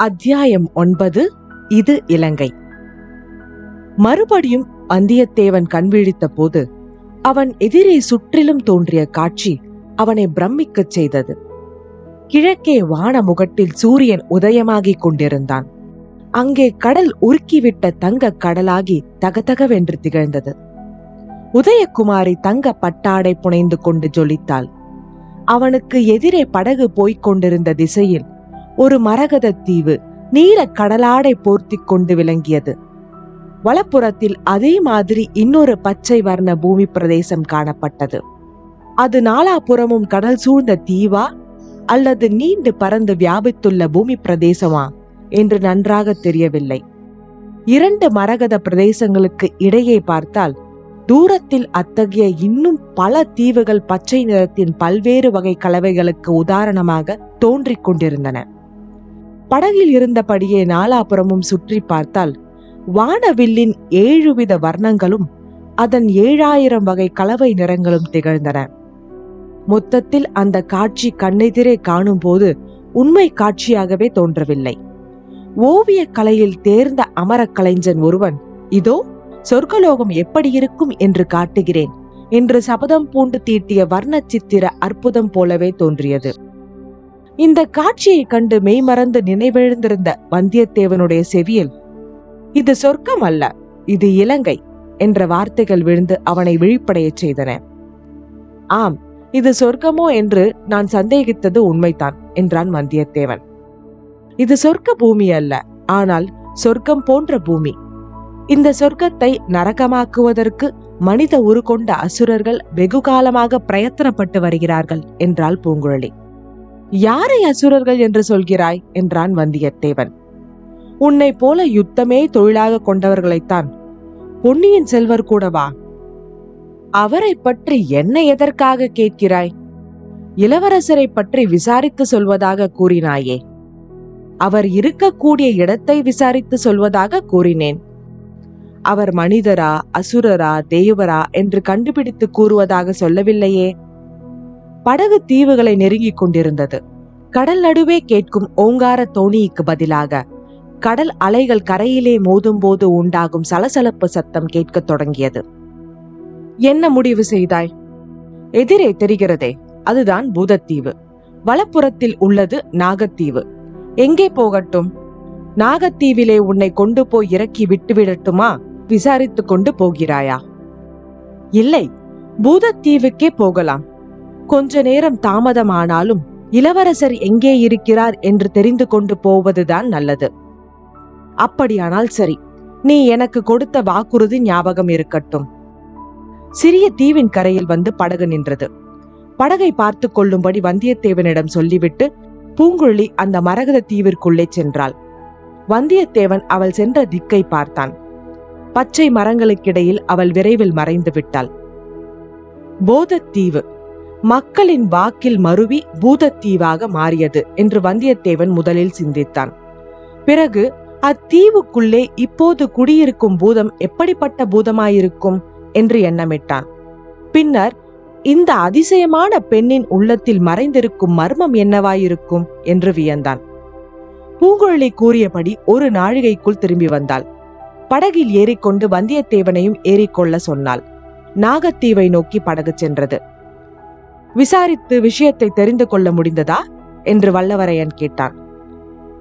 அத்தியாயம் ஒன்பது இது இலங்கை. மறுபடியும் வந்தியத்தேவன் கண்விழித்த போது அவன் எதிரே சுற்றிலும் தோன்றிய காட்சி அவனை பிரமிக்கச் செய்தது. கிழக்கே வான முகட்டில் சூரியன் உதயமாகிக் கொண்டிருந்தான். அங்கே கடல் உருக்கிவிட்ட தங்க கடலாகி தகதகவென்று திகழ்ந்தது. உதயகுமாரி தங்க பட்டாடை புனைந்து கொண்டு ஜொலித்தாள். அவனுக்கு எதிரே படகு போய்க் கொண்டிருந்த திசையில் ஒரு மரகத தீவு நீல கடலாடை போர்த்திக் கொண்டு விளங்கியது. வலப்புறத்தில் அதே மாதிரி இன்னொரு பச்சை வர்ண பூமி பிரதேசம் காணப்பட்டது. அது நாலாபுறமும் கடல் சூழ்ந்த தீவா அல்லது நீண்டு பறந்து வியாபித்துள்ள பூமி பிரதேசமா என்று நன்றாக தெரியவில்லை. இரண்டு மரகத பிரதேசங்களுக்கு இடையே பார்த்தால் தூரத்தில் அத்தகைய இன்னும் பல தீவுகள் பச்சை நிறத்தின் பல்வேறு வகை கலவைகளுக்கு உதாரணமாக தோன்றிக் கொண்டிருந்தன. படகில் இருந்தபடியே நாலாபுறமும் சுற்றி பார்த்தால் வானவில்லின் ஏழுவித வர்ணங்களும் அதன் ஏழாயிரம் வகை கலவை நிறங்களும் திகழ்ந்தன. மொத்தத்தில் அந்த காட்சி கண்ணெதிரே காணும் போது உண்மை காட்சியாகவே தோன்றவில்லை. ஓவிய கலையில் தேர்ந்த அமர கலைஞன் ஒருவன் இதோ சொர்க்கலோகம் எப்படி இருக்கும் என்று காட்டுகிறேன் என்று சபதம் பூண்டு தீட்டிய வர்ண சித்திர அற்புதம் போலவே தோன்றியது. இந்த காட்சியை கண்டு மெய்மறந்து நினைவெழுந்திருந்த வந்தியத்தேவனுடைய செவியில் இது சொர்க்கம் அல்ல இது இலங்கை என்ற வார்த்தைகள் விழுந்து அவனை விழிப்படையச் செய்தன. ஆம் இது சொர்க்கமோ என்று நான் சந்தேகித்தது உண்மைதான் என்றான் வந்தியத்தேவன். இது சொர்க்க பூமி அல்ல ஆனால் சொர்க்கம் போன்ற பூமி. இந்த சொர்க்கத்தை நரகமாக்குவதற்கு மனித உருக்கொண்ட அசுரர்கள் வெகு காலமாக பிரயத்தனப்பட்டு வருகிறார்கள் என்றாள் பூங்குழலி. யாரை அசுரர்கள் என்று சொல்கிறாய்? என்றான் வந்தியத்தேவன். உன்னை போல யுத்தமே தொழிலாக கொண்டவர்களைத்தான் பொன்னியின் செல்வர் கூடவா அவரை பற்றி என்ன எதற்காக கேட்கிறாய்? இளவரசரை பற்றி விசாரித்து சொல்வதாக கூறினாயே. அவர் இருக்கக்கூடிய இடத்தை விசாரித்து சொல்வதாக கூறினேன். அவர் மனிதரா அசுரரா தேவரா என்று கண்டுபிடித்து கூறுவதாக சொல்லவில்லையே. படகு தீவுகளை நெருங்கிக் கொண்டிருந்தது. கடல் நடுவே கேட்கும் ஓங்கார தோணிக்கு பதிலாக கடல் அலைகள் கரையிலே மோதும் போது உண்டாகும் சலசலப்பு சத்தம் கேட்கத் தொடங்கியது. என்ன முடிவு செய்தாய்? எதிரே தெரிகிறதே அதுதான் பூதத்தீவு. வலப்புறத்தில் உள்ளது நாகத்தீவு. எங்கே போகட்டும்? நாகத்தீவிலே உன்னை கொண்டு போய் இறக்கி விட்டுவிடட்டுமா விசாரித்துக் கொண்டு போகிறாயா? இல்லை பூதத்தீவுக்கே போகலாம். கொஞ்ச நேரம் தாமதமானாலும் இளவரசர் எங்கே இருக்கிறார் என்று தெரிந்து கொண்டு போவதுதான் நல்லது. அப்படியானால் சரி நீ எனக்கு கொடுத்த வாக்குறுதி ஞாபகம் இருக்கட்டும். சிறிய தீவின் கரையில் வந்து படகு நின்றது. படகை பார்த்து கொள்ளும்படி வந்தியத்தேவனிடம் சொல்லிவிட்டு பூங்குழலி அந்த மரகத தீவிற்குள்ளே சென்றாள். வந்தியத்தேவன் அவள் சென்ற திக்கை பார்த்தான். பச்சை மரங்களுக்கிடையில் அவள் விரைவில் மறைந்து விட்டாள். போதத்தீவு. மக்களின் வாக்கில் மருவி பூதத்தீவாக மாறியது என்று வந்தியத்தேவன் முதலில் சிந்தித்தான். பிறகு அத்தீவுக்குள்ளே இப்போது குடியிருக்கும் பூதம் எப்படிப்பட்ட பூதமாயிருக்கும்? என்று எண்ணமிட்டான். பின்னர் இந்த அதிசயமான பெண்ணின் உள்ளத்தில் மறைந்திருக்கும் மர்மம் என்னவாயிருக்கும்? என்று வியந்தான். பூங்குழலி கூறியபடி ஒரு நாழிகைக்குள் திரும்பி வந்தாள். படகில் ஏறிக்கொண்டு வந்தியத்தேவனையும் ஏறிக்கொள்ள சொன்னாள். நாகத்தீவை நோக்கி படகு சென்றது. விசாரித்து விஷயத்தை தெரிந்து கொள்ள முடிந்ததா? என்று வல்லவரையன் கேட்டான்.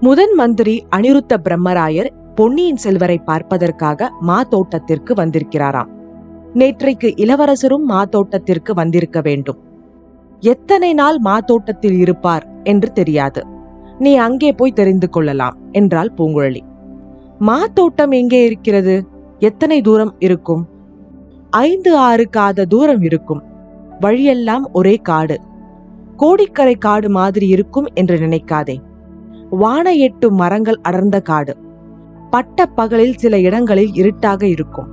முதன் மந்திரி அனிருத்த பிரம்மராயர் பொன்னியின் செல்வரை பார்ப்பதற்காக மா தோட்டத்திற்கு வந்திருக்கிறாராம். நேற்றைக்கு இளவரசரும் மா தோட்டத்திற்கு வந்திருக்க வேண்டும். எத்தனை நாள் மா தோட்டத்தில் இருப்பார் என்று தெரியாது. நீ அங்கே போய் தெரிந்து கொள்ளலாம் என்றாள் பூங்குழலி. மா தோட்டம் எங்கே இருக்கிறது? எத்தனை தூரம் இருக்கும்? ஐந்து ஆறு காத தூரம் இருக்கும். வழியெல்லாம் ஒரே காடு. கோடிக்கரை காடு மாதிரி இருக்கும் என்று நினைக்காதே. வான எட்டும் மரங்கள் அடர்ந்த காடு. பட்ட பகலில் சில இடங்களில் இருட்டாக இருக்கும்.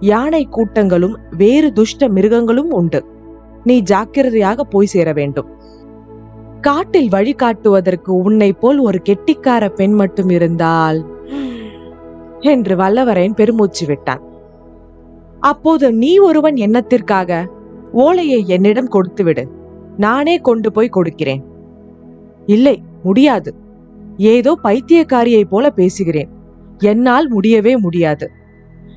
யானை கூட்டங்களும் வேறு துஷ்ட மிருகங்களும் உண்டு. நீ ஜாக்கிரதையாக போய் சேர வேண்டும். காட்டில் வழிகாட்டுவதற்கு உன்னை போல் ஒரு கெட்டிக்கார பெண் மட்டும் இருந்தால் என்று வல்லவரையன் பெருமூச்சு விட்டான். அப்போது நீ ஒருவன் எண்ணத்திற்காக ஓலையை என்னிடம் கொடுத்துவிடு. நானே கொண்டு போய் கொடுக்கிறேன். இல்லை முடியாது. ஏதோ பைத்தியக்காரியைப் போல பேசுகிறேன். என்னால் முடியவே முடியாது.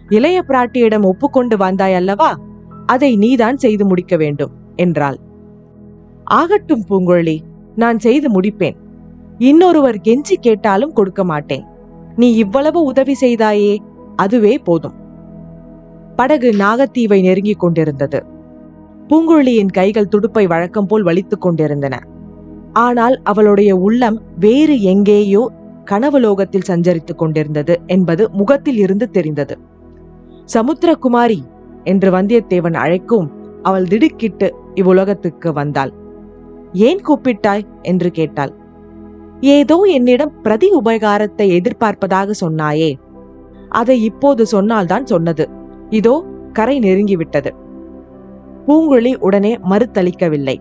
இளைய பிராட்டியிடம் ஒப்புக்கொண்டு வந்தாய் அல்லவா? அதை நீதான் செய்து முடிக்க வேண்டும் என்றாள். ஆகட்டும் பூங்குழலி நான் செய்து முடிப்பேன். இன்னொருவர் கெஞ்சி கேட்டாலும் கொடுக்க மாட்டேன். நீ இவ்வளவு உதவி செய்தாயே அதுவே போதும். படகு நாகத்தீவை நெருங்கிக் கொண்டிருந்தது. பூங்குழலியின் கைகள் துடுப்பை வழக்கம் போல் வலித்துக் கொண்டிருந்தன. ஆனால் அவளுடைய உள்ளம் வேறு எங்கேயோ கனவுலோகத்தில் சஞ்சரித்துக் கொண்டிருந்தது என்பது முகத்தில் இருந்து தெரிந்தது. சமுத்திரகுமாரி என்று வந்தியத்தேவன் அழைக்கும் அவள் திடுக்கிட்டு இவ்வுலகத்துக்கு வந்தாள். ஏன் கூப்பிட்டாய்? என்று கேட்டாள். ஏதோ என்னிடம் பிரதி உபகாரத்தை எதிர்பார்ப்பதாக சொன்னாயே. அதை இப்போது சொன்னால்தான் சொன்னது. இதோ கரை நெருங்கிவிட்டது. பூங்குழலி உடனே மறுத்தளிக்கவில்லை.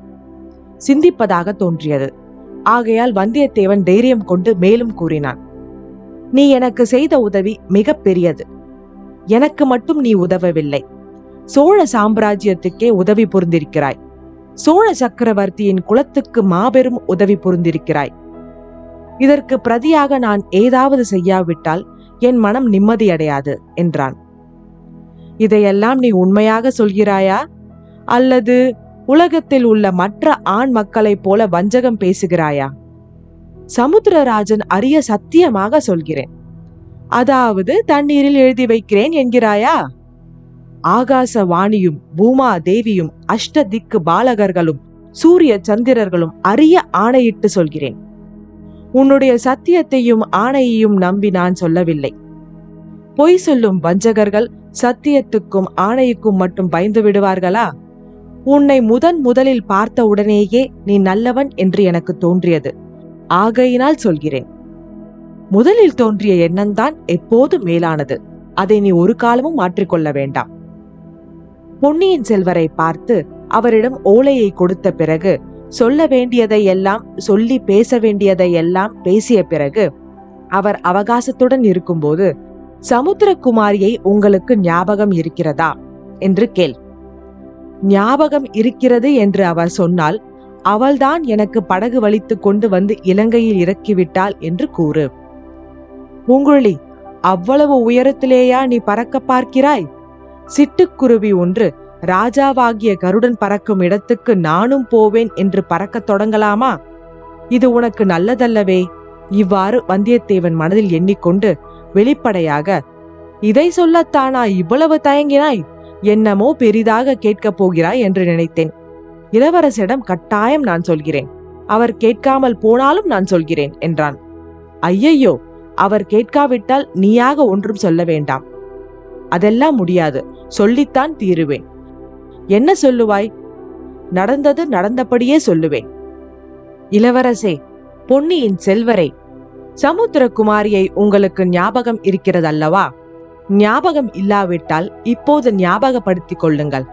சிந்திப்பதாக தோன்றியது. ஆகையால் வந்தியத்தேவன் தைரியம் கொண்டு மேலும் கூறினான். நீ எனக்கு செய்த உதவி மிக பெரியது. எனக்கு மட்டும் நீ உதவவில்லை. சோழ சாம்ராஜ்யத்துக்கே உதவி புரிந்திருக்கிறாய். சோழ சக்கரவர்த்தியின் குலத்துக்கு மாபெரும் உதவி புரிந்திருக்கிறாய். இதற்கு பிரதியாக நான் ஏதாவது செய்யாவிட்டால் என் மனம் நிம்மதியடையாது என்றான். இதையெல்லாம் நீ உண்மையாக சொல்கிறாயா? அல்லது உலகத்தில் உள்ள மற்ற ஆண் மக்களைப் போல வஞ்சகம் பேசுகிறாயா? சமுத்திரராஜன் அரிய சத்தியமாக சொல்கிறேன். அதாவது தண்ணீரில் எழுதி வைக்கிறேன் என்கிறாயா? ஆகாச வாணியும் பூமா தேவியும் அஷ்ட திக்கு பாலகர்களும் சூரிய சந்திரர்களும் அரிய ஆணையிட்டு சொல்கிறேன். உன்னுடைய சத்தியத்தையும் ஆணையையும் நம்பி நான் சொல்லவில்லை. பொய் சொல்லும் வஞ்சகர்கள் சத்தியத்துக்கும் ஆணைக்கும் மட்டும் பயந்து விடுவார்களா? உன்னை முதன் முதலில் பார்த்த உடனேயே நீ நல்லவன் என்று எனக்கு தோன்றியது. ஆகையினால் சொல்கிறேன். முதலில் தோன்றிய எண்ணம்தான் எப்போது மேலானது. அதை நீ ஒரு காலமும் மாற்றிக்கொள்ள வேண்டாம். பொன்னியின் செல்வரை பார்த்து அவரிடம் ஓலையை கொடுத்த பிறகு சொல்ல வேண்டியதை எல்லாம் சொல்லி பேச வேண்டியதை எல்லாம் பேசிய பிறகு அவர் அவகாசத்துடன் இருக்கும்போது சமுத்திரகுமாரியை உங்களுக்கு ஞாபகம் இருக்கிறதா? என்று கேள். ஞாபகம் இருக்கிறது என்று அவர் சொன்னால் அவள்தான் எனக்கு படகு வலித்து கொண்டு வந்து இலங்கையில் இறக்கிவிட்டாள் என்று கூறு. பூங்குழலி அவ்வளவு உயரத்திலேயா நீ பறக்க பார்க்கிறாய்? சிட்டுக்குருவி ஒன்று ராஜாவாகிய கருடன் பறக்கும் இடத்துக்கு நானும் போவேன் என்று பறக்கத் தொடங்கலாமா? இது உனக்கு நல்லதல்லவே? இவ்வாறு வந்தியத்தேவன் மனதில் எண்ணிக்கொண்டு வெளிப்படையாக இதை சொல்லத்தானா இவ்வளவு தயங்கினாய்? என்னமோ பெரிதாக கேட்கப் போகிறாய் என்று நினைத்தேன். இளவரசிடம் கட்டாயம் நான் சொல்கிறேன். அவர் கேட்காமல் போனாலும் நான் சொல்கிறேன் என்றான். ஐயையோ அவர் கேட்காவிட்டால் நீயாக ஒன்றும் சொல்ல வேண்டாம். அதெல்லாம் முடியாது சொல்லித்தான் தீருவேன். என்ன சொல்லுவாய்? நடந்தது நடந்தபடியே சொல்லுவேன். இளவரசே பொன்னியின் செல்வரை சமுத்திரகுமாரியை உங்களுக்கு ஞாபகம் இருக்கிறதல்லவா? ஞாபகம் இல்லாவிட்டால் இப்போது ஞாபகப்படுத்திக் கொள்ளுங்கள்.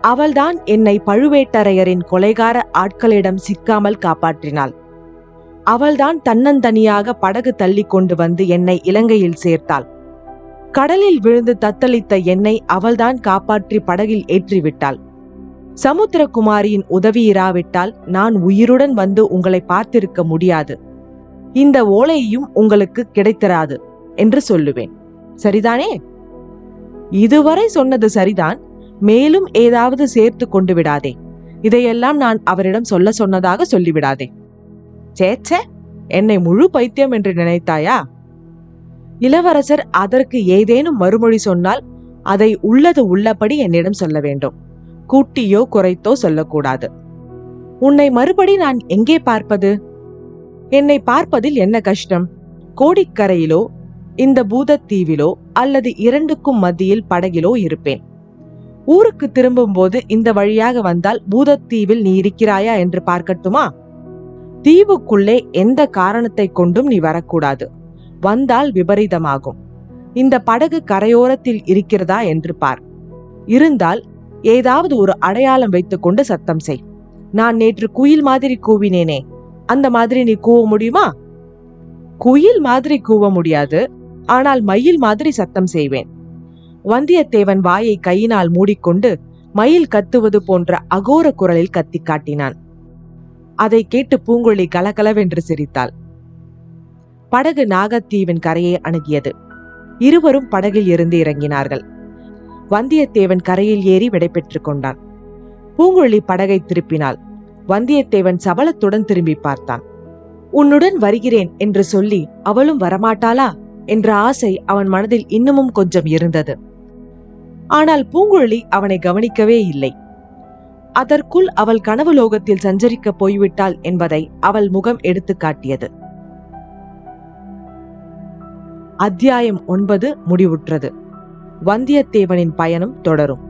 அவள்தான் என்னை பழுவேட்டரையரின் கொலைகார ஆட்களிடம் சிக்காமல் காப்பாற்றினாள். அவள்தான் தன்னந்தனியாக படகு தள்ளி கொண்டு வந்து என்னை இலங்கையில் சேர்த்தாள். கடலில் விழுந்து தத்தளித்த என்னை அவள்தான் காப்பாற்றி படகில் ஏற்றிவிட்டாள். சமுத்திரகுமாரியின் உதவி இராவிட்டால் நான் உயிருடன் வந்து உங்களை பார்த்திருக்க முடியாது. இந்த ஓலையும் உங்களுக்கு கிடைத்திராது என்று சொல்லுவேன். சரிதானே? இதுவரை சொன்னது சரிதான். மேலும் ஏதாவது சேர்த்து கொண்டு விடாதே. இதையெல்லாம் நான் அவரிடம் சொல்ல சொன்னதாக சொல்லிவிடாதே. சேச்சே என்னை முழு பைத்தியம் என்று நினைத்தாயா? இளவரசர் அதற்கு ஏதேனும் மறுமொழி சொன்னால் அதை உள்ளது உள்ளபடி என்னிடம் சொல்ல வேண்டும். கூட்டியோ குறைத்தோ சொல்லக்கூடாது. உன்னை மறுபடி நான் எங்கே பார்ப்பது? என்னை பார்ப்பதில் என்ன கஷ்டம்? கோடிக்கரையிலோ இந்த பூதத்தீவிலோ அல்லது இரண்டுக்கும் மத்தியில் படகிலோ இருப்பேன். ஊருக்கு திரும்பும்போது இந்த வழியாக வந்தால் பூதத்தீவில் நீ இருக்கிறாயா என்று பார்க்கட்டுமா? தீவுக்குள்ளே எந்த காரணத்தை கொண்டும் நீ வரக்கூடாது. வந்தால் விபரீதமாகும். இந்த படகு கரையோரத்தில் இருக்கிறதா என்று பார். இருந்தால் ஏதாவது ஒரு அடையாளம் வைத்துக்கொண்டு சத்தம் செய். நான் நேற்று குயில் மாதிரி கூவினேனே. அந்த மாதிரி நீ கூவ முடியுமா? குயில் மாதிரி கூவ முடியாது. ஆனால் மயில் மாதிரி சத்தம் செய்வேன். வந்தியத்தேவன் வாயை கையினால் மூடிக்கொண்டு மயில் கத்துவது போன்ற அகோர குரலில் கத்தி காட்டினான். அதை கேட்டு பூங்குழலி கலகலவென்று சிரித்தாள். படகு நாகத்தீவின் கரையை அணுகியது. இருவரும் படகில் இருந்து இறங்கினார்கள். வந்தியத்தேவன் கரையில் ஏறி விடைபெற்றுக் கொண்டான். பூங்குழலி படகை திருப்பினாள். வந்தியத்தேவன் சபலத்துடன் திரும்பி பார்த்தான். உன்னுடன் வருகிறேன் என்று சொல்லி அவளும் வரமாட்டாளா? என்ற ஆசை அவன் மனதில் இன்னமும் கொஞ்சம் இருந்தது. ஆனால் பூங்குழலி அவனை கவனிக்கவே இல்லை. அதற்குள் அவள் கனவு லோகத்தில் சஞ்சரிக்க போய்விட்டாள் என்பதை அவள் முகம் எடுத்து காட்டியது. அத்தியாயம் ஒன்பது முடிவுற்றது. வந்தியத்தேவனின் பயணம் தொடரும்.